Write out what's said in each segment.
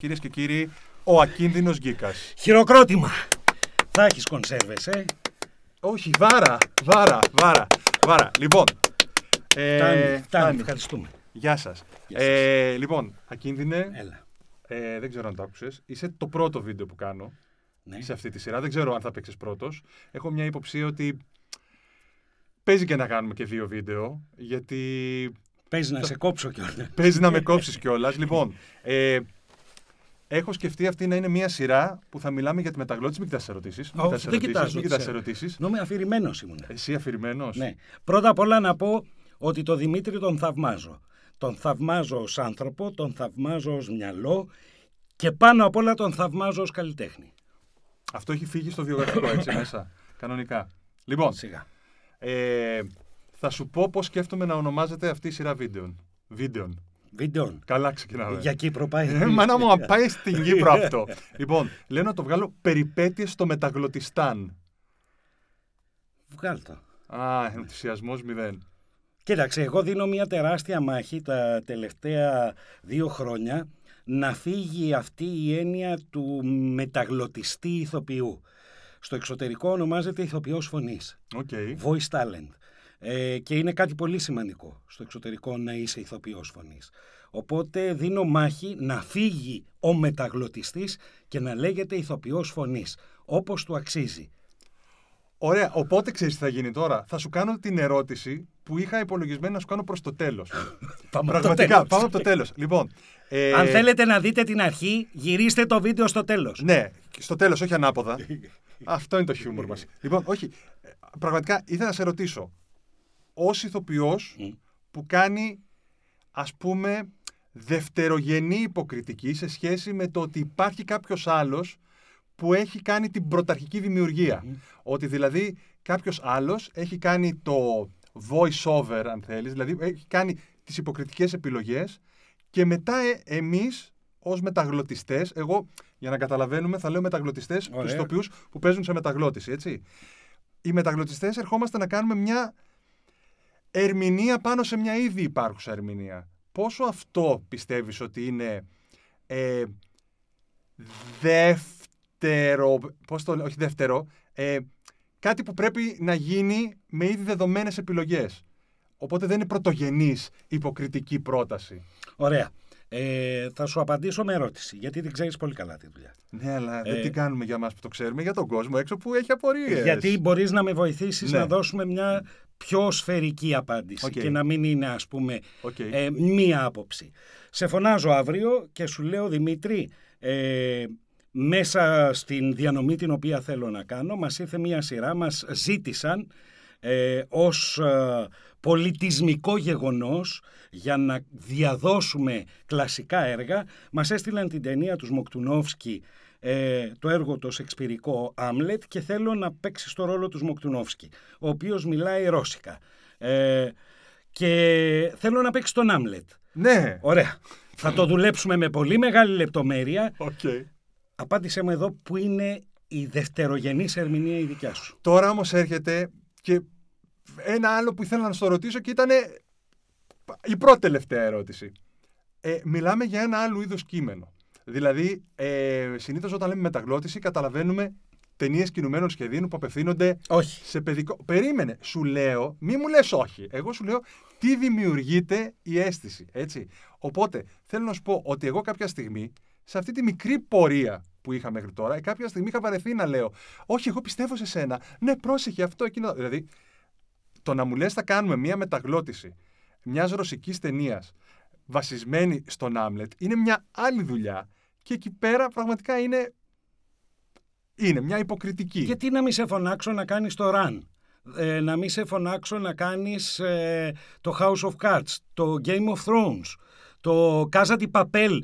Κυρίες και κύριοι, ο ακίνδυνος Γκίκα. Χειροκρότημα. Θα έχεις κονσέρβες, ε. Όχι, βάρα, βάρα, βάρα. βάρα. Λοιπόν. Ε, φτάνει, φτάνει, ευχαριστούμε. Γεια σας. Ε, λοιπόν, ακίνδυνε. Έλα. Ε, δεν ξέρω αν το άκουσες. Είσαι το πρώτο βίντεο που κάνω Ναι. σε αυτή τη σειρά. Δεν ξέρω αν θα παίξεις πρώτος. Έχω μια υποψία ότι παίζει και να κάνουμε και δύο βίντεο. Γιατί Παίζει να σε κόψω κιόλας. παίζει να με κόψεις κιόλας. λοιπόν, ε, έχω σκεφτεί αυτή να είναι μια σειρά που θα μιλάμε για τη μεταγλώτηση. Μην κοιτάς ερωτήσεις. Όχι, δεν κοιτάζω Μην τις κοιτάς ερωτήσεις. Νόμαι αφηρημένος ήμουν. Εσύ αφηρημένος; Ναι. Πρώτα απ' όλα να πω ότι το Δημήτρη τον θαυμάζω. Τον θαυμάζω ως άνθρωπο, τον θαυμάζω ως μυαλό και πάνω απ' όλα τον θαυμάζω ως καλλιτέχνη. Αυτό έχει φύγει στο βιογραφικό έτσι μέσα. Κανονικά. Λοιπόν, Σιγά. ε, θα σου πω πώς σκέφτομαι να ονομάζεται αυτή η σειρά βίντεο. Βίντεο. Βίντεο. Καλά ξεκινάμε. Για Κύπρο πάει. Ε, Μάνα μου, πάει στην Κύπρο αυτό. λοιπόν, λέω να το βγάλω περιπέτειες στο μεταγλωτιστάν. Βγάλ' το. Α, ενθουσιασμός μηδέν. Κοίταξε, εγώ δίνω μια τεράστια μάχη τα τελευταία δύο χρόνια να φύγει αυτή η έννοια του μεταγλωττιστή ηθοποιού. Στο εξωτερικό ονομάζεται ηθοποιός φωνής, OK. voice talent. Ε, και είναι κάτι πολύ σημαντικό στο εξωτερικό να είσαι ηθοποιός φωνής. Οπότε δίνω μάχη να φύγει ο μεταγλωττιστής και να λέγεται ηθοποιός φωνής, όπως του αξίζει. Ωραία, οπότε ξέρεις τι θα γίνει τώρα. Θα σου κάνω την ερώτηση που είχα υπολογισμένη να σου κάνω προς το τέλος. Πάμε από το Πραγματικά, τέλος. πάμε από το τέλος. Λοιπόν. ε, Αν θέλετε να δείτε την αρχή, γυρίστε το βίντεο στο τέλος. Ναι, στο τέλος, όχι ανάποδα. Αυτό είναι το χιούμορ μας. Λοιπόν, όχι. ε, Πραγματικά ήθελα να σε ρωτήσω. Ω ηθοποιός Μμ. που κάνει, ας πούμε, δευτερογενή υποκριτική σε σχέση με το ότι υπάρχει κάποιος άλλος που έχει κάνει την πρωταρχική δημιουργία. Ότι δηλαδή κάποιος άλλος έχει κάνει το voice over, αν θέλεις, δηλαδή έχει κάνει τις υποκριτικές επιλογές και μετά ε, εμείς ως μεταγλωτιστές, εγώ για να καταλαβαίνουμε θα λέω μεταγλωτιστές Ωραία. τους ηθοποιούς που παίζουν σε μεταγλώτηση, έτσι. Οι μεταγλωτιστές ερχόμαστε να κάνουμε μια ερμηνεία πάνω σε μια ήδη υπάρχουσα ερμηνεία. Πόσο αυτό πιστεύεις ότι είναι ε, δεύτερο, πώς το λέω, όχι δεύτερο, ε, κάτι που πρέπει να γίνει με ήδη δεδομένες επιλογές. Οπότε δεν είναι πρωτογενής υποκριτική πρόταση. Ωραία. Ε, θα σου απαντήσω με ερώτηση, γιατί δεν ξέρεις πολύ καλά τη δουλειά. Ναι, αλλά Ε, δεν τι κάνουμε για μας που το ξέρουμε, για τον κόσμο έξω που έχει απορίες. Γιατί μπορείς να με βοηθήσεις Ναι. να δώσουμε μια πιο σφαιρική απάντηση Οκ. και να μην είναι ας πούμε Οκ. ε, μία άποψη. Σε φωνάζω αύριο και σου λέω Δημήτρη, ε, μέσα στην διανομή την οποία θέλω να κάνω μας ήρθε μία σειρά, μας ζήτησαν ε, ως ε, πολιτισμικό γεγονός για να διαδώσουμε κλασικά έργα μας έστειλαν την ταινία του Σμοκτουνόφσκι ε, το έργο το σεξπυρικό Άμλετ και θέλω να παίξει το ρόλο του Σμοκτουνόφσκι ο οποίος μιλάει ρώσικα ε, και θέλω να παίξει τον Άμλετ Ναι. Ωραία. Θα το δουλέψουμε με πολύ μεγάλη λεπτομέρεια. Οκ. Απάντησε μου εδώ που είναι η δευτερογενής ερμηνεία η δικιά σου. Τώρα όμως έρχεται και ένα άλλο που ήθελα να στο ρωτήσω και ήταν η προτελευταία ερώτηση. Ε, μιλάμε για ένα άλλο είδος κείμενο. Δηλαδή, ε, συνήθως όταν λέμε μεταγλώττιση καταλαβαίνουμε ταινίες κινουμένων σχεδίων που απευθύνονται Όχι. σε παιδικό. Περίμενε. Σου λέω, μη μου λες όχι. Εγώ σου λέω τι δημιουργείται η αίσθηση. Έτσι. Οπότε θέλω να σου πω ότι εγώ κάποια στιγμή, σε αυτή τη μικρή πορεία που είχα μέχρι τώρα, ε, κάποια στιγμή είχα βαρεθεί να λέω Όχι, εγώ πιστεύω σε σένα. Ναι, πρόσεχε αυτό, εκείνο. Δηλαδή, το να μου λες θα κάνουμε μια μεταγλώτηση μιας ρωσικής ταινίας βασισμένη στον Άμλετ είναι μια άλλη δουλειά και εκεί πέρα πραγματικά είναι. Είναι μια υποκριτική. Γιατί να μην σε φωνάξω να κάνεις το run; Ε, να μην σε φωνάξω να κάνεις ε, το House of Cards, το Game of Thrones, το Casa di Papel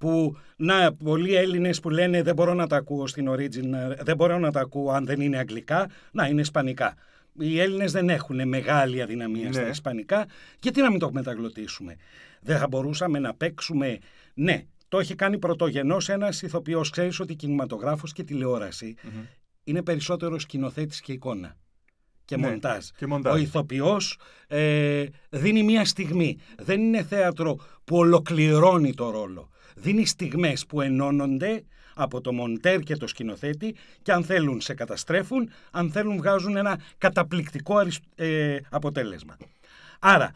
που να πολλοί Έλληνες που λένε δεν μπορώ να τα ακούω στην original, δεν μπορώ να τα ακούω αν δεν είναι αγγλικά, να είναι ισπανικά. Οι Έλληνες δεν έχουν μεγάλη αδυναμία Ναι. στα ισπανικά, γιατί να μην το μεταγλωτήσουμε. Δεν θα μπορούσαμε να παίξουμε, ναι, το έχει κάνει πρωτογενώς ένας ηθοποιός. Ξέρεις ότι κινηματογράφος και τηλεόραση Μμμ. είναι περισσότερο σκηνοθέτης και εικόνα και Ναι, μοντάζ. και μοντάζ. Ο ηθοποιός ε, δίνει μία στιγμή. Δεν είναι θέατρο που ολοκληρώνει το ρόλο. Δίνει στιγμές που ενώνονται από το μοντέρ και το σκηνοθέτη και αν θέλουν σε καταστρέφουν, αν θέλουν βγάζουν ένα καταπληκτικό ε, αποτέλεσμα. Άρα,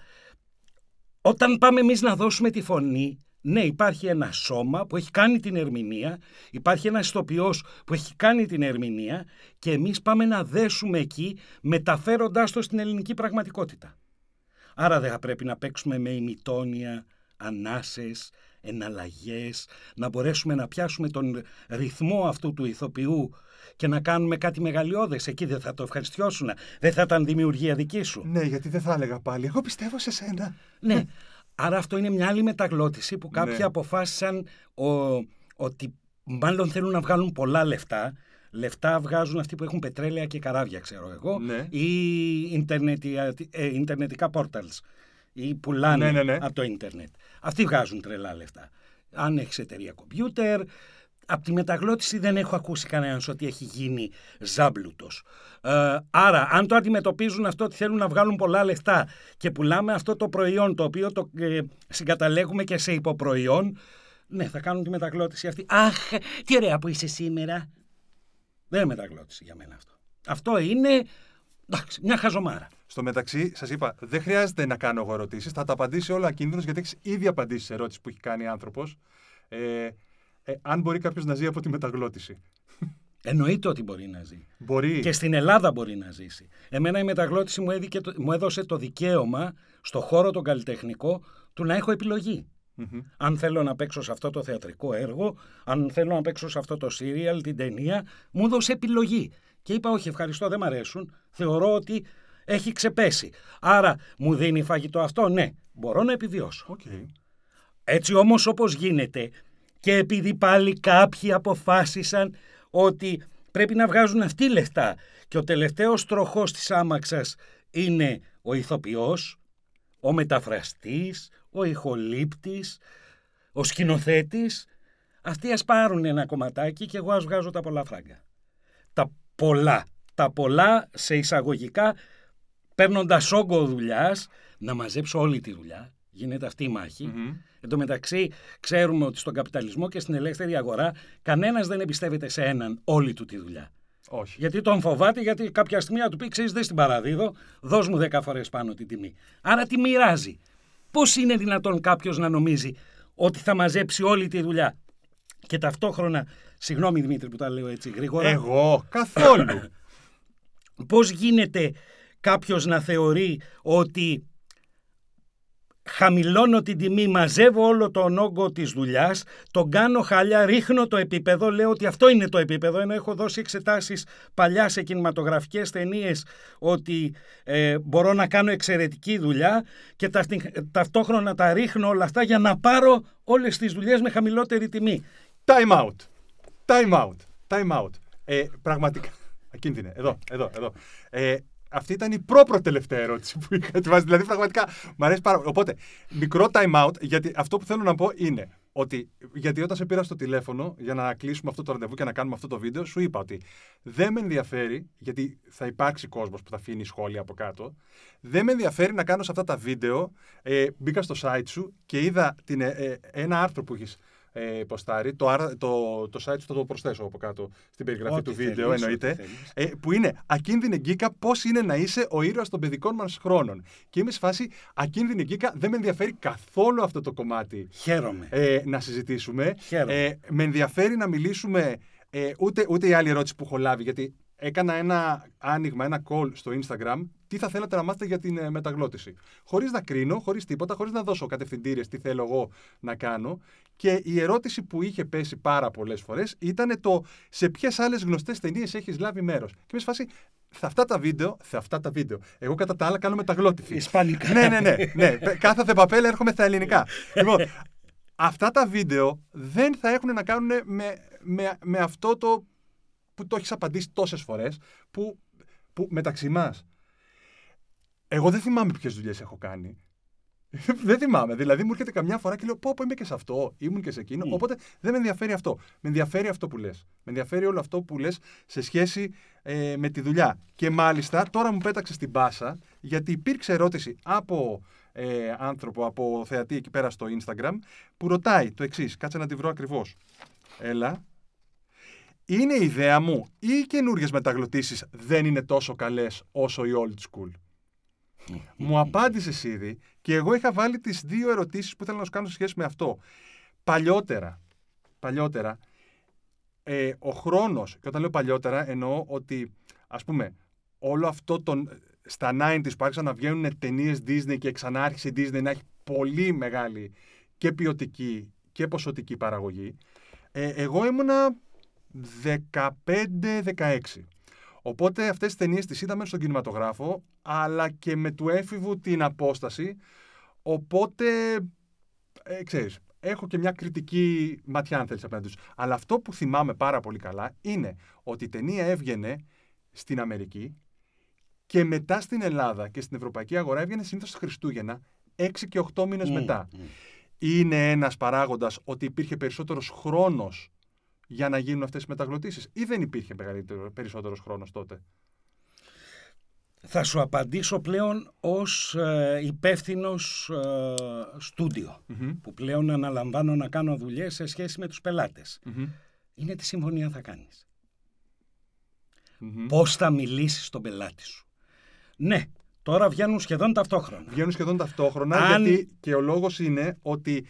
όταν πάμε εμείς να δώσουμε τη φωνή, ναι, υπάρχει ένα σώμα που έχει κάνει την ερμηνεία, υπάρχει ένας ιστοποιός που έχει κάνει την ερμηνεία και εμείς πάμε να δέσουμε εκεί μεταφέροντάς το στην ελληνική πραγματικότητα. Άρα δεν θα πρέπει να παίξουμε με ημιτόνια, ανάσες, εναλλαγές, να μπορέσουμε να πιάσουμε τον ρυθμό αυτού του ηθοποιού και να κάνουμε κάτι μεγαλειώδες. Εκεί δεν θα το ευχαριστιώσουν. Δεν θα ήταν δημιουργία δική σου. Ναι, γιατί δεν θα έλεγα πάλι. Εγώ πιστεύω σε σένα. Ναι. Άρα αυτό είναι μια άλλη μεταγλώτηση που κάποιοι ναι. αποφάσισαν ο, ότι μάλλον θέλουν να βγάλουν πολλά λεφτά. Λεφτά βγάζουν αυτοί που έχουν πετρέλαια και καράβια, ξέρω εγώ, ναι. ή ε, ιντερνετικά portals ή πουλάνε ναι, ναι, ναι. από το ίντερνετ. Αυτοί βγάζουν τρελά λεφτά. Αν έχεις εταιρεία κομπιούτερ, από τη μεταγλώτηση δεν έχω ακούσει κανέναν ότι έχει γίνει ζάμπλουτος. Ε, άρα, αν το αντιμετωπίζουν αυτό ότι θέλουν να βγάλουν πολλά λεφτά και πουλάμε αυτό το προϊόν το οποίο το ε, συγκαταλέγουμε και σε υποπροϊόν, ναι, θα κάνουν τη μεταγλώτηση αυτή. Αχ, τι ωραία που είσαι σήμερα. Δεν είναι μεταγλώτηση για μένα αυτό. Αυτό είναι εντάξει, μια χαζομάρα. Στο μεταξύ, σας είπα, δεν χρειάζεται να κάνω εγώ ερωτήσεις. Θα τα απαντήσει όλα κίνδυνος γιατί έχεις ήδη απαντήσει σε ερώτηση που έχει κάνει άνθρωπος. Ε, ε, αν μπορεί κάποιος να ζει από τη μεταγλώτηση. Εννοείται ότι μπορεί να ζει. Μπορεί. Και στην Ελλάδα μπορεί να ζήσει. Εμένα η μεταγλώτηση μου, έδικε, μου έδωσε το δικαίωμα στο χώρο τον καλλιτεχνικό του να έχω Αν θέλω να παίξω σε αυτό το θεατρικό έργο, αν θέλω να παίξω σε αυτό το σύριαλ, την ταινία, μου έδωσε επιλογή. Και είπα όχι ευχαριστώ δεν μ' αρέσουν, θεωρώ ότι έχει ξεπέσει. Άρα μου δίνει φαγητό αυτό, ναι, μπορώ να επιβιώσω. Okay. Έτσι όμως όπως γίνεται και επειδή πάλι κάποιοι αποφάσισαν ότι πρέπει να βγάζουν αυτοί λεφτά και ο τελευταίος τροχός της άμαξας είναι ο ηθοποιός, ο μεταφραστής, ο ηχολήπτης, ο σκηνοθέτης, αυτοί ας πάρουν ένα κομματάκι και εγώ ας βγάζω τα πολλά φράγκα. Τα πολλά, τα πολλά σε εισαγωγικά παίρνοντας όγκο δουλειάς να μαζέψω όλη τη δουλειά. Γίνεται αυτή η μάχη. Mm-hmm. Εν τω μεταξύ, ξέρουμε ότι στον καπιταλισμό και στην ελεύθερη αγορά κανένας δεν εμπιστεύεται σε έναν όλη του τη δουλειά. Όχι. Γιατί τον φοβάται, γιατί κάποια στιγμή θα του πει: Ξέρεις, δεν στην παραδίδω, δώσ' μου 10 φορές πάνω την τιμή. Άρα τι μοιράζει. Πώς είναι δυνατόν κάποιος να νομίζει ότι θα μαζέψει όλη τη δουλειά; Και ταυτόχρονα. Συγγνώμη Δημήτρη που τα λέω έτσι γρήγορα. Εγώ καθόλου. Πώς γίνεται κάποιος να θεωρεί ότι χαμηλώνω την τιμή, μαζεύω όλο τον όγκο της δουλειάς, τον κάνω χαλιά, ρίχνω το επίπεδο, λέω ότι αυτό είναι το επίπεδο, ενώ έχω δώσει εξετάσεις παλιά σε κινηματογραφικές ταινίες ότι ε, μπορώ να κάνω εξαιρετική δουλειά και ταυτόχρονα τα ρίχνω όλα αυτά για να πάρω όλες τις δουλειές με χαμηλότερη τιμή. Time out. Time out. Time out. Ε, πραγματικά. Ακίνδυνε. Εδώ, εδώ, εδώ. Ε, αυτή ήταν η πρόπρο-τελευταία ερώτηση που είχα ετοιμάσει. Δηλαδή, πραγματικά μου αρέσει πάρα πολύ. Οπότε, μικρό time out, γιατί αυτό που θέλω να πω είναι ότι. Γιατί όταν σε πήρα στο τηλέφωνο για να κλείσουμε αυτό το ραντεβού και να κάνουμε αυτό το βίντεο, σου είπα ότι δεν με ενδιαφέρει, γιατί θα υπάρξει κόσμος που θα αφήνει σχόλια από κάτω. Δεν με ενδιαφέρει να κάνω σε αυτά τα βίντεο. Ε, μπήκα στο site σου και είδα την, ε, ε ένα άρθρο που έχει ε, ποστάρει. Το, το, το site θα το προσθέσω από κάτω στην περιγραφή του βίντεο, εννοείται. Ε, που είναι Ακίνδυνη Γκίκα, πώς είναι να είσαι ο ήρωας των παιδικών μας χρόνων. Και είμαι σε φάση Ακίνδυνη Γκίκα, δεν με ενδιαφέρει καθόλου αυτό το κομμάτι. Χαίρομαι. Ε, να συζητήσουμε. Χαίρομαι. Ε, με ενδιαφέρει να μιλήσουμε. Ε, ούτε, ούτε η άλλη ερώτηση που έχω λάβει, γιατί έκανα ένα άνοιγμα, ένα call στο Instagram, τι θα θέλατε να μάθετε για την ε, μεταγλώτηση. Χωρίς να κρίνω, χωρίς τίποτα, χωρίς να δώσω κατευθυντήρε τι θέλω εγώ να κάνω. Και η ερώτηση που είχε πέσει πάρα πολλές φορές ήταν το σε ποιες άλλες γνωστές ταινίες έχεις λάβει μέρος. Και με φάση, σε αυτά τα βίντεο, σε αυτά τα βίντεο, εγώ κατά τα άλλα κάνω μεταγλώτηση. Ισπανικά. ναι, ναι, ναι. ναι. Κάθατε παπέλα, έρχομαι στα ελληνικά. λοιπόν, αυτά τα βίντεο δεν θα έχουν να κάνουν με, με, με αυτό το που το έχεις απαντήσει τόσες φορές, που, που μεταξύ μας. Εγώ δεν θυμάμαι ποιες δουλειές έχω κάνει. δεν θυμάμαι. Δηλαδή μου έρχεται καμιά φορά και λέω πω, πω είμαι και σε αυτό, ήμουν και σε εκείνο. Mm. Οπότε δεν με ενδιαφέρει αυτό. Με ενδιαφέρει αυτό που λες. Με ενδιαφέρει όλο αυτό που λες σε σχέση ε, με τη δουλειά. Και μάλιστα τώρα μου πέταξες στην πάσα γιατί υπήρξε ερώτηση από ε, άνθρωπο από θεατή εκεί πέρα στο Instagram που ρωτάει το εξής. Κάτσε να τη βρω ακριβώς. Έλα. Είναι η ιδέα μου ή οι καινούριες μεταγλωτήσεις δεν είναι τόσο καλές όσο η old school; Μου απάντησες ήδη και εγώ είχα βάλει τις δύο ερωτήσεις που ήθελα να σου κάνω σε σχέση με αυτό. Παλιότερα, παλιότερα, ε, ο χρόνος, και όταν λέω παλιότερα εννοώ ότι ας πούμε όλο αυτό τον, στα 90s που άρχισαν να βγαίνουν ταινίες Disney και ξανά άρχισε η Disney να έχει πολύ μεγάλη και ποιοτική και ποσοτική παραγωγή. Ε, εγώ ήμουνα 15-16. Οπότε αυτές τις ταινίες τις είδαμε στον κινηματογράφο, αλλά και με του έφηβου την απόσταση. Οπότε, ε, ξέρεις, έχω και μια κριτική ματιά αν θέλεις απέναντι τους. Αλλά αυτό που θυμάμαι πάρα πολύ καλά είναι ότι η ταινία έβγαινε στην Αμερική και μετά στην Ελλάδα και στην ευρωπαϊκή αγορά έβγαινε συνήθως Χριστούγεννα 6 και 8 μήνες μετά. Είναι ένας παράγοντας ότι υπήρχε περισσότερος χρόνος για να γίνουν αυτές οι μεταγλωτήσεις ή δεν υπήρχε μεγαλύτερο, περισσότερος χρόνος τότε; Θα σου απαντήσω πλέον ως ε, υπεύθυνος ε, στουντιο που πλέον αναλαμβάνω να κάνω δουλειές σε σχέση με τους πελατες Είναι τι συμφωνία θα κάνεις. Πώς θα μιλήσεις στον πελάτη σου. Ναι, τώρα βγαίνουν σχεδόν ταυτόχρονα. Βγαίνουν σχεδόν ταυτόχρονα γιατί και ο λόγος είναι ότι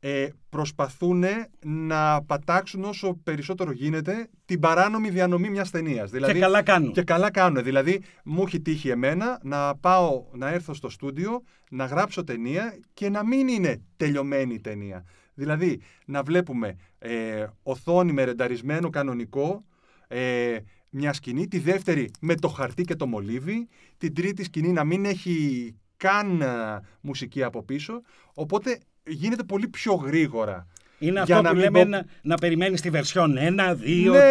ε, προσπαθούν να πατάξουν όσο περισσότερο γίνεται την παράνομη διανομή μιας ταινίας. Δηλαδή, και καλά κάνουν. Και καλά κάνουν. Δηλαδή, μου έχει τύχει εμένα να πάω να έρθω στο στούντιο, να γράψω ταινία και να μην είναι τελειωμένη η ταινία. Δηλαδή, να βλέπουμε ε, οθόνη με ρενταρισμένο κανονικό, ε, μια σκηνή, τη δεύτερη με το χαρτί και το μολύβι, την τρίτη σκηνή να μην έχει καν μουσική από πίσω. Οπότε γίνεται πολύ πιο γρήγορα. Είναι αυτό που λέμε να, να περιμένεις τη βερσιόν 1, 2,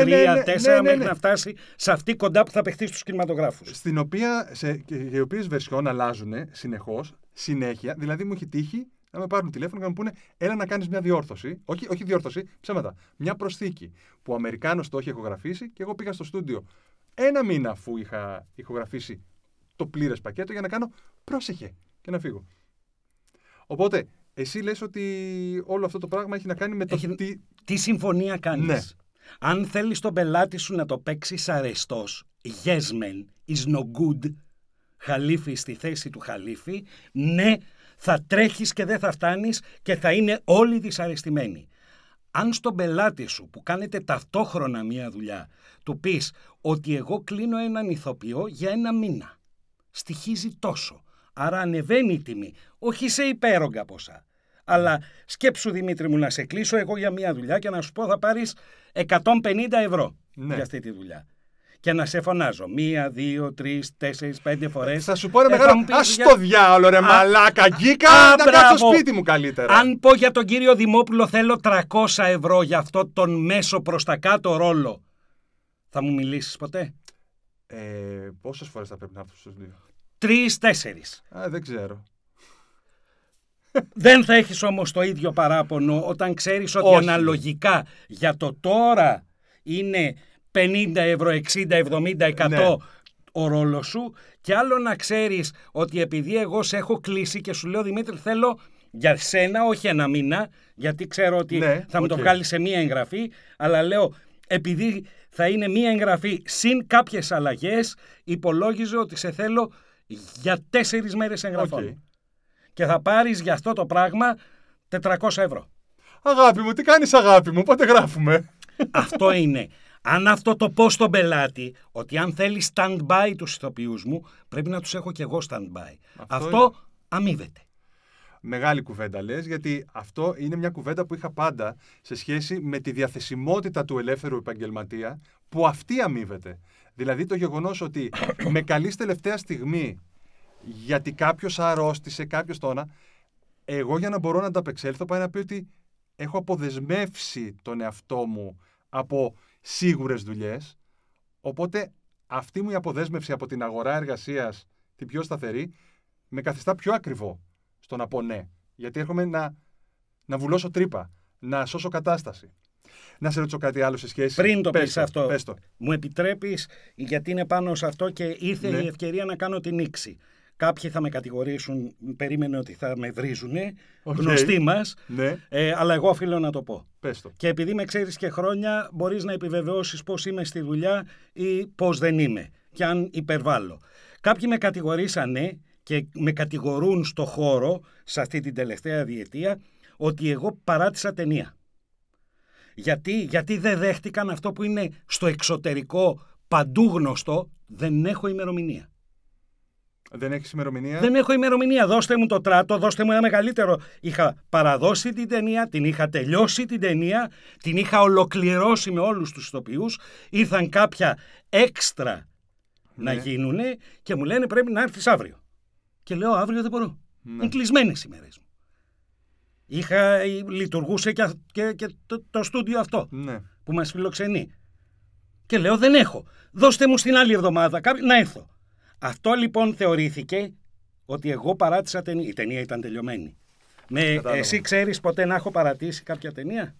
3, 4 μέχρι να φτάσει σε αυτή κοντά που θα παιχτεί στους κινηματογράφους. Στην οποία, σε, οι οποίες βερσιόν αλλάζουν συνεχώς, συνέχεια. Δηλαδή μου έχει τύχει να με πάρουν τηλέφωνο και να μου πούνε Έλα να κάνεις μια διόρθωση. Όχι, όχι διόρθωση, ψέματα. Μια προσθήκη που ο Αμερικάνος το έχει ηχογραφήσει και εγώ πήγα στο στούντιο ένα μήνα αφού είχα ηχογραφήσει το πλήρες πακέτο για να κάνω πρόσεχε και να φύγω. Οπότε εσύ λες ότι όλο αυτό το πράγμα έχει να κάνει με το έχει... τι... Τι συμφωνία κάνεις; Ναι. Αν θέλεις τον πελάτη σου να το παίξεις αρεστός, yes man, is no good, χαλίφι στη θέση του χαλίφι, ναι, θα τρέχεις και δεν θα φτάνεις και θα είναι όλοι δυσαρεστημένοι. Αν στον πελάτη σου που κάνετε ταυτόχρονα μία δουλειά, του πεις ότι εγώ κλείνω έναν ηθοποιό για ένα μήνα, στοιχίζει τόσο, άρα ανεβαίνει η τιμή, όχι σε υπέρογκα ποσά. Αλλά σκέψου Δημήτρη μου να σε κλείσω εγώ για μια δουλειά και να σου πω θα πάρεις 150 ευρώ ναι. για αυτή τη δουλειά. Και να σε φωνάζω μία, δύο, τρεις, τέσσερις, πέντε φορές. Θα σου πω ρε ε, μεγάλο, ας το διάολο ρε μαλάκα, γκίκα, να κάτσω στο σπίτι μου καλύτερα. Αν πω για τον κύριο Δημόπουλο θέλω 300 ευρώ για αυτό τον μέσο προς τα κάτω ρόλο, θα μου μιλήσεις ποτέ; Ε, Πόσες φορές θα πρέπει να έρθω στους δύο; Τρει-τέσσερι. δεν ξέρω. Δεν θα έχεις όμως το ίδιο παράπονο όταν ξέρεις ότι αναλογικά για το τώρα είναι 50 ευρώ, 60, 70, 100 ο ρόλος σου και άλλο να ξέρεις ότι επειδή εγώ σε έχω κλείσει και σου λέω Δημήτρη θέλω για σένα όχι ένα μήνα γιατί ξέρω ότι ναι, θα okay. μου το βγάλεις σε μία εγγραφή αλλά λέω επειδή θα είναι μία εγγραφή συν κάποιες αλλαγές υπολόγιζε ότι σε θέλω για τέσσερις μέρες εγγραφών και θα πάρεις για αυτό το πράγμα 400 ευρώ. Αγάπη μου, τι κάνεις αγάπη μου, πότε γράφουμε; Αυτό είναι. Αν αυτό το πω στον πελάτη, ότι αν θέλεις stand-by τους ηθοποιούς μου, πρέπει να τους έχω και εγώ stand-by. Αυτό, αυτό αμείβεται. Μεγάλη κουβέντα λες, γιατί αυτό είναι μια κουβέντα που είχα πάντα σε σχέση με τη διαθεσιμότητα του ελεύθερου επαγγελματία, που αυτή αμείβεται. Δηλαδή το γεγονός ότι με καλή τελευταία στιγμή γιατί κάποιος αρρώστησε, κάποιος τώρα. Εγώ για να μπορώ να ανταπεξέλθω πάει να πει ότι έχω αποδεσμεύσει τον εαυτό μου από σίγουρες δουλειές. Οπότε αυτή μου η αποδέσμευση από την αγορά εργασίας, την πιο σταθερή, με καθιστά πιο ακριβό στο να πω ναι. Γιατί έρχομαι να, να βουλώσω τρύπα, να σώσω κατάσταση. Να σε ρωτήσω κάτι άλλο σε σχέση. Πριν το πεις αυτό, μου επιτρέπεις, γιατί είναι πάνω σε αυτό και ήρθε ναι. η ευκαιρία να κάνω τη νύξη. Κάποιοι θα με κατηγορήσουν, περίμενε ότι θα με βρίζουν, Οκ. γνωστοί μας, Ναι, ε, αλλά εγώ οφείλω να το πω. πες το. Και επειδή με ξέρεις και χρόνια, μπορείς να επιβεβαιώσεις πώς είμαι στη δουλειά ή πώς δεν είμαι και αν υπερβάλλω. Κάποιοι με κατηγορήσανε και με κατηγορούν στο χώρο, σε αυτή την τελευταία διετία, ότι εγώ παράτησα ταινία. Γιατί, γιατί δεν δέχτηκαν αυτό που είναι στο εξωτερικό παντού γνωστό, δεν έχω ημερομηνία. Δεν έχεις ημερομηνία; Δεν έχω ημερομηνία. Δώστε μου το τράτο, δώστε μου ένα μεγαλύτερο. Είχα παραδώσει την ταινία, την είχα τελειώσει την ταινία, την είχα ολοκληρώσει με όλους τους ηθοποιούς. Ήρθαν κάποια έξτρα να Ναι. γίνουνε και μου λένε πρέπει να έρθεις αύριο. Και λέω αύριο δεν μπορώ. Ναι. Είναι κλεισμένες οι μέρες μου. Είχα, λειτουργούσε και, και, και το, το στούντιο αυτό Ναι. που μας φιλοξενεί. Και λέω δεν έχω. Δώστε μου στην άλλη εβδομάδα κάποιο- να έρθω. Αυτό λοιπόν θεωρήθηκε ότι εγώ παράτησα ταινία. Η ταινία ήταν τελειωμένη. Με, Κατάλαβα. εσύ ξέρεις ποτέ να έχω παρατήσει κάποια ταινία;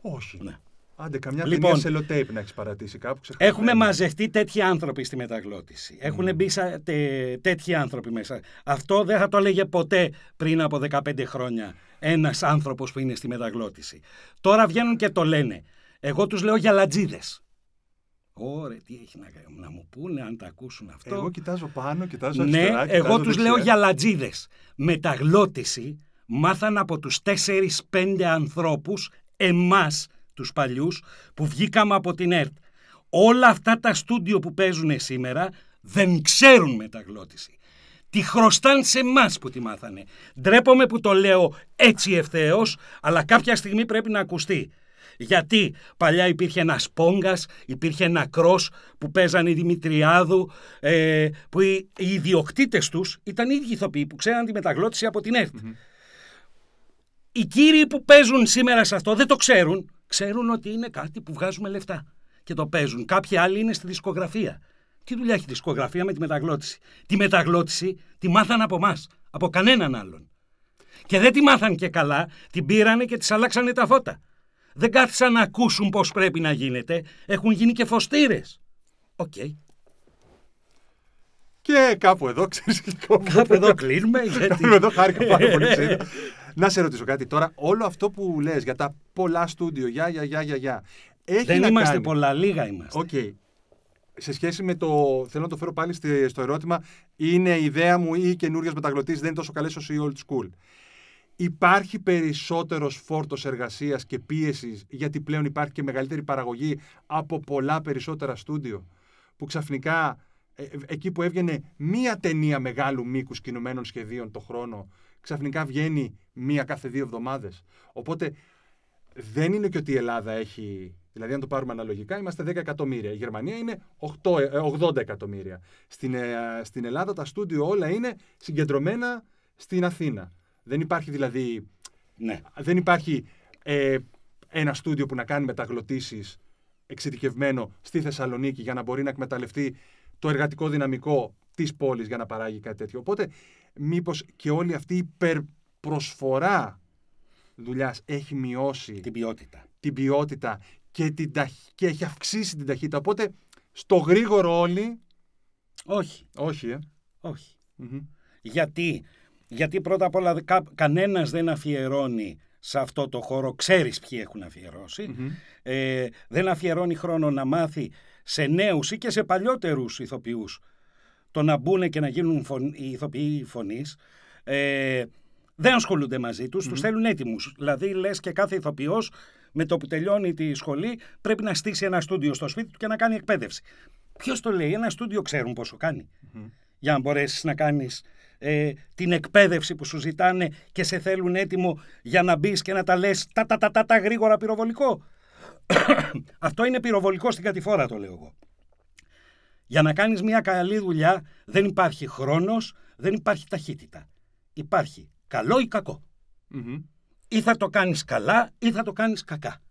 Όχι. Ναι. Άντε, καμιά Λοιπόν. ταινία σε tape να έχεις παρατήσει κάπου. ξεχασμένη. Έχουμε μαζευτεί τέτοιοι άνθρωποι στη μεταγλώτηση. Έχουν μπει σα- τε- τέτοιοι άνθρωποι μέσα. Αυτό δεν θα το έλεγε ποτέ πριν από 15 χρόνια ένας άνθρωπος που είναι στη μεταγλώτηση. Τώρα βγαίνουν και το λένε. Εγώ τους λέω γιαλατζίδες. Ωρε, τι έχει να, να μου πούνε αν τα ακούσουν αυτό. Εγώ κοιτάζω πάνω, κοιτάζω Ναι, αριστερά. εγώ κοιτάζω τους δεξιά. λέω γιαλατζίδες. Μεταγλώτηση μάθαν από τους 4-5 ανθρώπους, εμάς τους παλιούς, που βγήκαμε από την ΕΡΤ. Όλα αυτά τα στούντιο που παίζουν σήμερα δεν ξέρουν μεταγλώτηση. Τη χρωστάν σε εμάς που τη μάθανε. Ντρέπομαι που το λέω έτσι ευθέως, αλλά κάποια στιγμή πρέπει να ακουστεί. Γιατί παλιά υπήρχε ένας Πόγκας, υπήρχε ένα Κρός που παίζανε οι Δημητριάδου, ε, που οι, οι ιδιοκτήτες τους ήταν οι ίδιοι ηθοποιοί που ξέραν τη μεταγλώτηση από την ΕΡΤ. Οι κύριοι που παίζουν σήμερα σε αυτό δεν το ξέρουν. Ξέρουν ότι είναι κάτι που βγάζουμε λεφτά και το παίζουν. Κάποιοι άλλοι είναι στη δισκογραφία. Τι δουλειά έχει η δισκογραφία με τη μεταγλώττιση; Τη μεταγλώττιση τη μάθαν από εμάς, από κανέναν άλλον. Και δεν τη μάθαν και καλά, την πήρανε και της αλλάξανε τα φώτα. Δεν κάθισαν να ακούσουν πώς πρέπει να γίνεται. Έχουν γίνει και φωστήρες. Οκ. Και κάπου εδώ, ξέρεις. Κάπου εδώ κλείνουμε. Γιατί... Κάπου εδώ χάρηκα πάρα πολύ. ξέρεις. Να σε ρωτήσω κάτι τώρα. Όλο αυτό που λες για τα πολλά στούντιο, για, για, για, για, για. Έχει Δεν να είμαστε κάνει. πολλά, λίγα είμαστε. Οκ. Σε σχέση με το. Θέλω να το φέρω πάλι στη- στο ερώτημα. Είναι η ιδέα μου ή οι καινούριες μεταγλωττίσεις, δεν είναι τόσο καλές όσο η old school; Υπάρχει περισσότερος φόρτος εργασίας και πίεσης, γιατί πλέον υπάρχει και μεγαλύτερη παραγωγή από πολλά περισσότερα στούντιο. Που ξαφνικά ε, ε, εκεί που έβγαινε μία ταινία μεγάλου μήκους κινουμένων σχεδίων το χρόνο, ξαφνικά βγαίνει μία κάθε δύο εβδομάδες. Οπότε δεν είναι και ότι η Ελλάδα έχει. Δηλαδή, αν το πάρουμε αναλογικά, είμαστε 10 εκατομμύρια. Η Γερμανία είναι 8, ε, 80 εκατομμύρια. Στην, ε, στην Ελλάδα τα στούντιο όλα είναι συγκεντρωμένα στην Αθήνα. Δεν υπάρχει δηλαδή. Ναι. Δεν υπάρχει ε, ένα στούντιο που να κάνει μεταγλωτήσεις εξειδικευμένο στη Θεσσαλονίκη για να μπορεί να εκμεταλλευτεί το εργατικό δυναμικό της πόλης για να παράγει κάτι τέτοιο. Οπότε, μήπως και όλη αυτή η υπερπροσφορά δουλειάς έχει μειώσει Την ποιότητα. την ποιότητα και, την ταχ- και έχει αυξήσει την ταχύτητα. Οπότε, στο γρήγορο όλοι... Όχι, Όχι, ε. όχι. Μμμ. Γιατί, γιατί πρώτα απ' όλα κα, κανένας δεν αφιερώνει σε αυτό το χώρο, ξέρεις ποιοι έχουν αφιερώσει, Μμμ. ε, δεν αφιερώνει χρόνο να μάθει σε νέους ή και σε παλιότερους ηθοποιούς το να μπουν και να γίνουν φων, οι ηθοποιοί φωνής. Ε, δεν ασχολούνται μαζί τους, τους θέλουν έτοιμους. Δηλαδή λες και κάθε ηθοποιός με το που τελειώνει τη σχολή πρέπει να στήσει ένα στούντιο στο σπίτι του και να κάνει εκπαίδευση. Ποιος το λέει, ένα στούντιο ξέρουν πόσο κάνει για να μπορέσεις να κάνεις ε, την εκπαίδευση που σου ζητάνε και σε θέλουν έτοιμο για να μπεις και να τα λες τα τα τα τα, τα γρήγορα πυροβολικό. Αυτό είναι πυροβολικό στην κατηφόρα το λέω εγώ. Για να κάνεις μια καλή δουλειά δεν υπάρχει χρόνος, δεν υπάρχει ταχύτητα. Υπάρχει καλό ή κακό. Μμμ. Ή θα το κάνεις καλά ή θα το κάνεις κακά.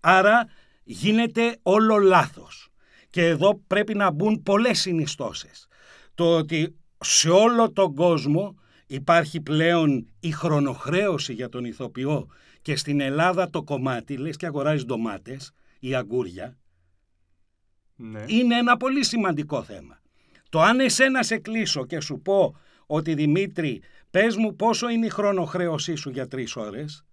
Άρα γίνεται όλο λάθος. Και εδώ πρέπει να μπουν πολλές συνιστώσεις. Το ότι σε όλο τον κόσμο υπάρχει πλέον η χρονοχρέωση για τον ηθοποιό και στην Ελλάδα το κομμάτι, λες και αγοράζεις ντομάτες ή αγκούρια, Ναι. είναι ένα πολύ σημαντικό θέμα. Το αν εσένα σε κλείσω και σου πω ότι Δημήτρη, πες μου πόσο είναι η χρονοχρέωσή σου για τρεις ώρες,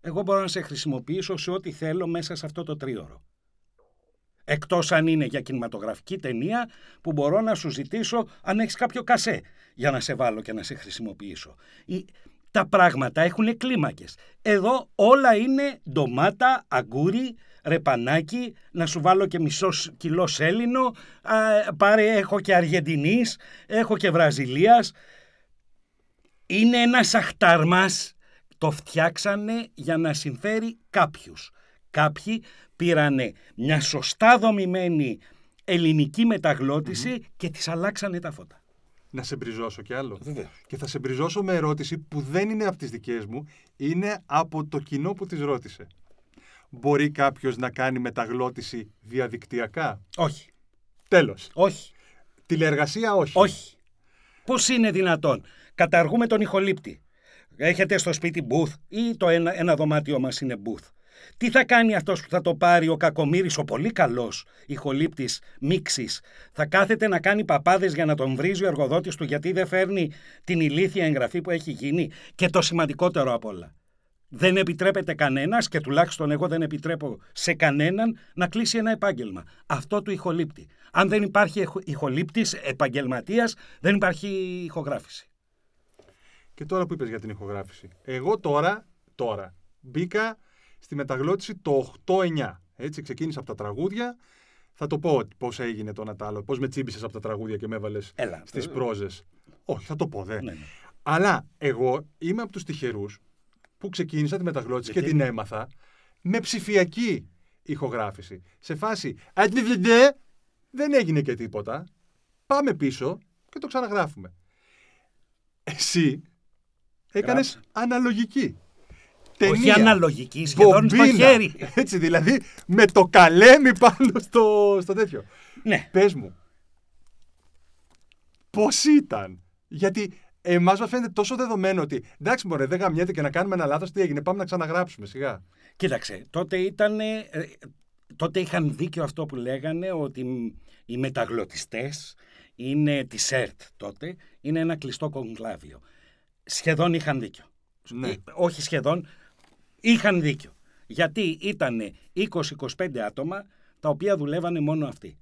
εγώ μπορώ να σε χρησιμοποιήσω σε ό,τι θέλω μέσα σε αυτό το τρίωρο. Εκτός αν είναι για κινηματογραφική ταινία που μπορώ να σου ζητήσω αν έχεις κάποιο κασέ για να σε βάλω και να σε χρησιμοποιήσω. Τα πράγματα έχουν κλίμακες. Εδώ όλα είναι ντομάτα, αγκούρι, ρεπανάκι, να σου βάλω και μισό κιλό σέλινο, πάρε έχω και Αργεντινής, έχω και Βραζιλίας. Είναι ένας αχταρμάς, το φτιάξανε για να συμφέρει κάποιους. Κάποιοι πήρανε μια σωστά δομημένη ελληνική και τις αλλάξανε τα φώτα. Να σε μπριζώσω κι άλλο. Και θα σε μπριζώσω με ερώτηση που δεν είναι από τις δικές μου, είναι από το κοινό που τις ρώτησε. Μπορεί κάποιος να κάνει μεταγλώτηση διαδικτυακά; Όχι. Τέλος. Όχι. Τηλεεργασία όχι. Όχι. Πώς είναι δυνατόν; Καταργούμε τον ηχολήπτη. Έχετε στο σπίτι booth ή το ένα, ένα δωμάτιο μας είναι booth. Τι θα κάνει αυτός που θα το πάρει ο Κακομύρης, ο πολύ καλός ηχολήπτης μίξης; Θα κάθεται να κάνει παπάδες για να τον βρίζει ο εργοδότης του γιατί δεν φέρνει την ηλίθια εγγραφή που έχει γίνει. Και το σημαντικότερο απ' όλα. Δεν επιτρέπεται κανένας και τουλάχιστον εγώ δεν επιτρέπω σε κανέναν να κλείσει ένα επάγγελμα. Αυτό του ηχολήπτη. Αν δεν υπάρχει ηχολήπτης επαγγελματίας δεν υπάρχει ηχογράφηση. Και τώρα που είπες για την ηχογράφηση. Εγώ τώρα, τώρα μπήκα στη μεταγλώτηση το 8-9. Έτσι, ξεκίνησα από τα τραγούδια. Θα το πω πώς έγινε το Νατάλο, πώς με τσίμπησες από τα τραγούδια και με έβαλες στις πρόζες. Όχι, θα το πω, δε. Ναι, ναι. Αλλά εγώ είμαι από τους τυχερούς που ξεκίνησα τη μεταγλώτηση και την έμαθα με ψηφιακή ηχογράφηση. Σε φάση δεν έγινε και τίποτα. Πάμε πίσω και το ξαναγράφουμε. Εσύ έκανες αναλογική ταινία. Όχι αναλογική, σχεδόν στο χέρι. Έτσι, δηλαδή με το καλέμι πάνω στο, στο τέτοιο. Ναι. Πες μου, πώς ήταν; Γιατί εμάς μας φαίνεται τόσο δεδομένο ότι εντάξει, μωρέ, δεν γαμιέται και να κάνουμε ένα λάθος. Τι έγινε, πάμε να ξαναγράψουμε σιγά. Κοίταξε, τότε ήταν. τότε είχαν δίκιο αυτό που λέγανε ότι οι μεταγλωτιστές είναι της ΕΡΤ τότε, είναι ένα κλειστό κογκλάβιο. Σχεδόν είχαν δίκιο. Ναι. Ε, όχι σχεδόν, είχαν δίκιο. Γιατί ήταν 20-25 άτομα τα οποία δουλεύανε μόνο αυτοί.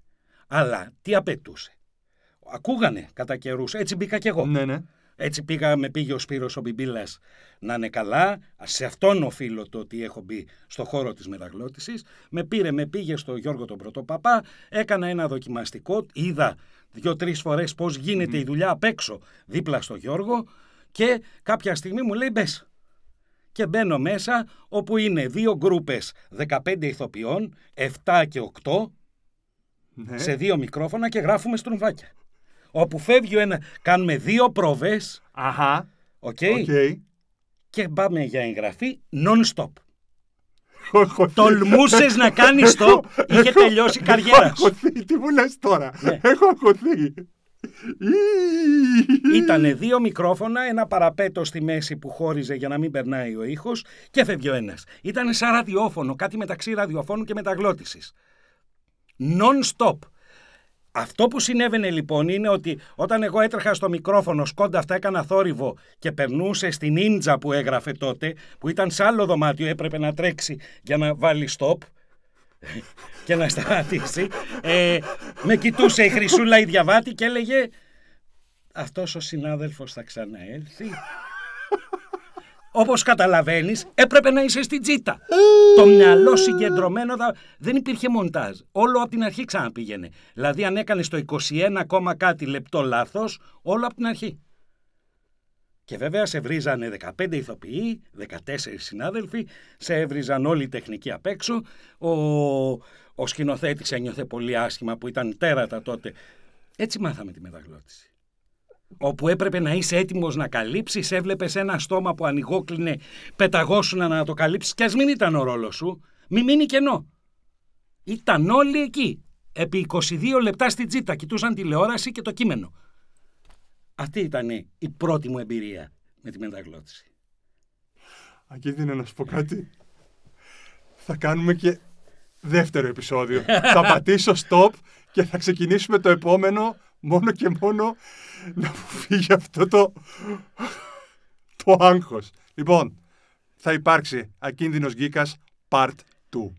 Αλλά τι απαιτούσε. Ακούγανε κατά καιρούς. Έτσι μπήκα κι εγώ. Ναι, ναι. Έτσι πήγα, με πήγε ο Σπύρος ο Μπιμπίλας να είναι καλά. Σε αυτόν οφείλω το ότι έχω μπει στο χώρο της μεταγλώτησης. Με πήρε, με πήγε στο Γιώργο τον Πρωτοπαπά. Έκανα ένα δοκιμαστικό. Είδα δύο-τρεις φορές πώς γίνεται η δουλειά απ' έξω δίπλα στο Γιώργο. Και κάποια στιγμή μου λέει μπες και μπαίνω μέσα όπου είναι δύο γκρούπες 15 ηθοποιών, 7 και 8 ναι. σε δύο μικρόφωνα και γράφουμε στρουμφάκια. Όπου φεύγει ένας, κάνουμε δύο προβές Αχα. Okay, okay. και πάμε για εγγραφή non-stop. Τολμούσες να κάνεις stop, είχε τελειώσει η καριέρας σου. Τι μου λες τώρα, ναι. έχω ακουθεί. Ήταν δύο μικρόφωνα, ένα παραπέτο στη μέση που χώριζε για να μην περνάει ο ήχος και έφευγε ο ένας. Ήταν σαν ραδιόφωνο, κάτι μεταξύ ραδιοφώνου και μεταγλώτησης. Non-stop. Αυτό που συνέβαινε λοιπόν είναι ότι όταν εγώ έτρεχα στο μικρόφωνο, σκόντα αυτά έκανα θόρυβο και περνούσε στην ίντζα που έγραφε τότε, που ήταν σε άλλο δωμάτιο, έπρεπε να τρέξει για να βάλει stop και να σταματήσει. Ε, με κοιτούσε η Χρυσούλα η διαβάτη και έλεγε αυτός ο συνάδελφος θα ξαναέλθει. Όπως καταλαβαίνεις έπρεπε να είσαι στην τζίτα. το μυαλό συγκεντρωμένο δεν υπήρχε μοντάζ. Όλο από την αρχή ξαναπήγαινε. Δηλαδή αν έκανες το 21, κάτι λεπτό λάθος, όλο από την αρχή. Και βέβαια σε βρίζανε 15 ηθοποιοί, 14 συνάδελφοι, σε έβριζαν όλοι οι τεχνικοί απ' έξω. Ο, ο σκηνοθέτης ένιωθε πολύ άσχημα που ήταν τέρατα τότε. Έτσι μάθαμε τη μεταγλώτηση. Όπου έπρεπε να είσαι έτοιμος να καλύψεις, έβλεπες ένα στόμα που ανοιγόκλινε, πεταγόσουν να το καλύψεις και ας μην ήταν ο ρόλος σου, μην μείνει κενό. Ήταν όλοι εκεί. Επί 22 λεπτά στην τζίτα κοιτούσαν τηλεόραση και το κείμενο. Αυτή ήταν η πρώτη μου εμπειρία με τη μεταγλώτηση. Ακίνδυνε να σου πω κάτι. Θα κάνουμε και δεύτερο επεισόδιο. θα πατήσω stop και θα ξεκινήσουμε το επόμενο μόνο και μόνο να μου φύγει αυτό το, το άγχος. Λοιπόν, θα υπάρξει ακίνδυνος γκίκας part 2.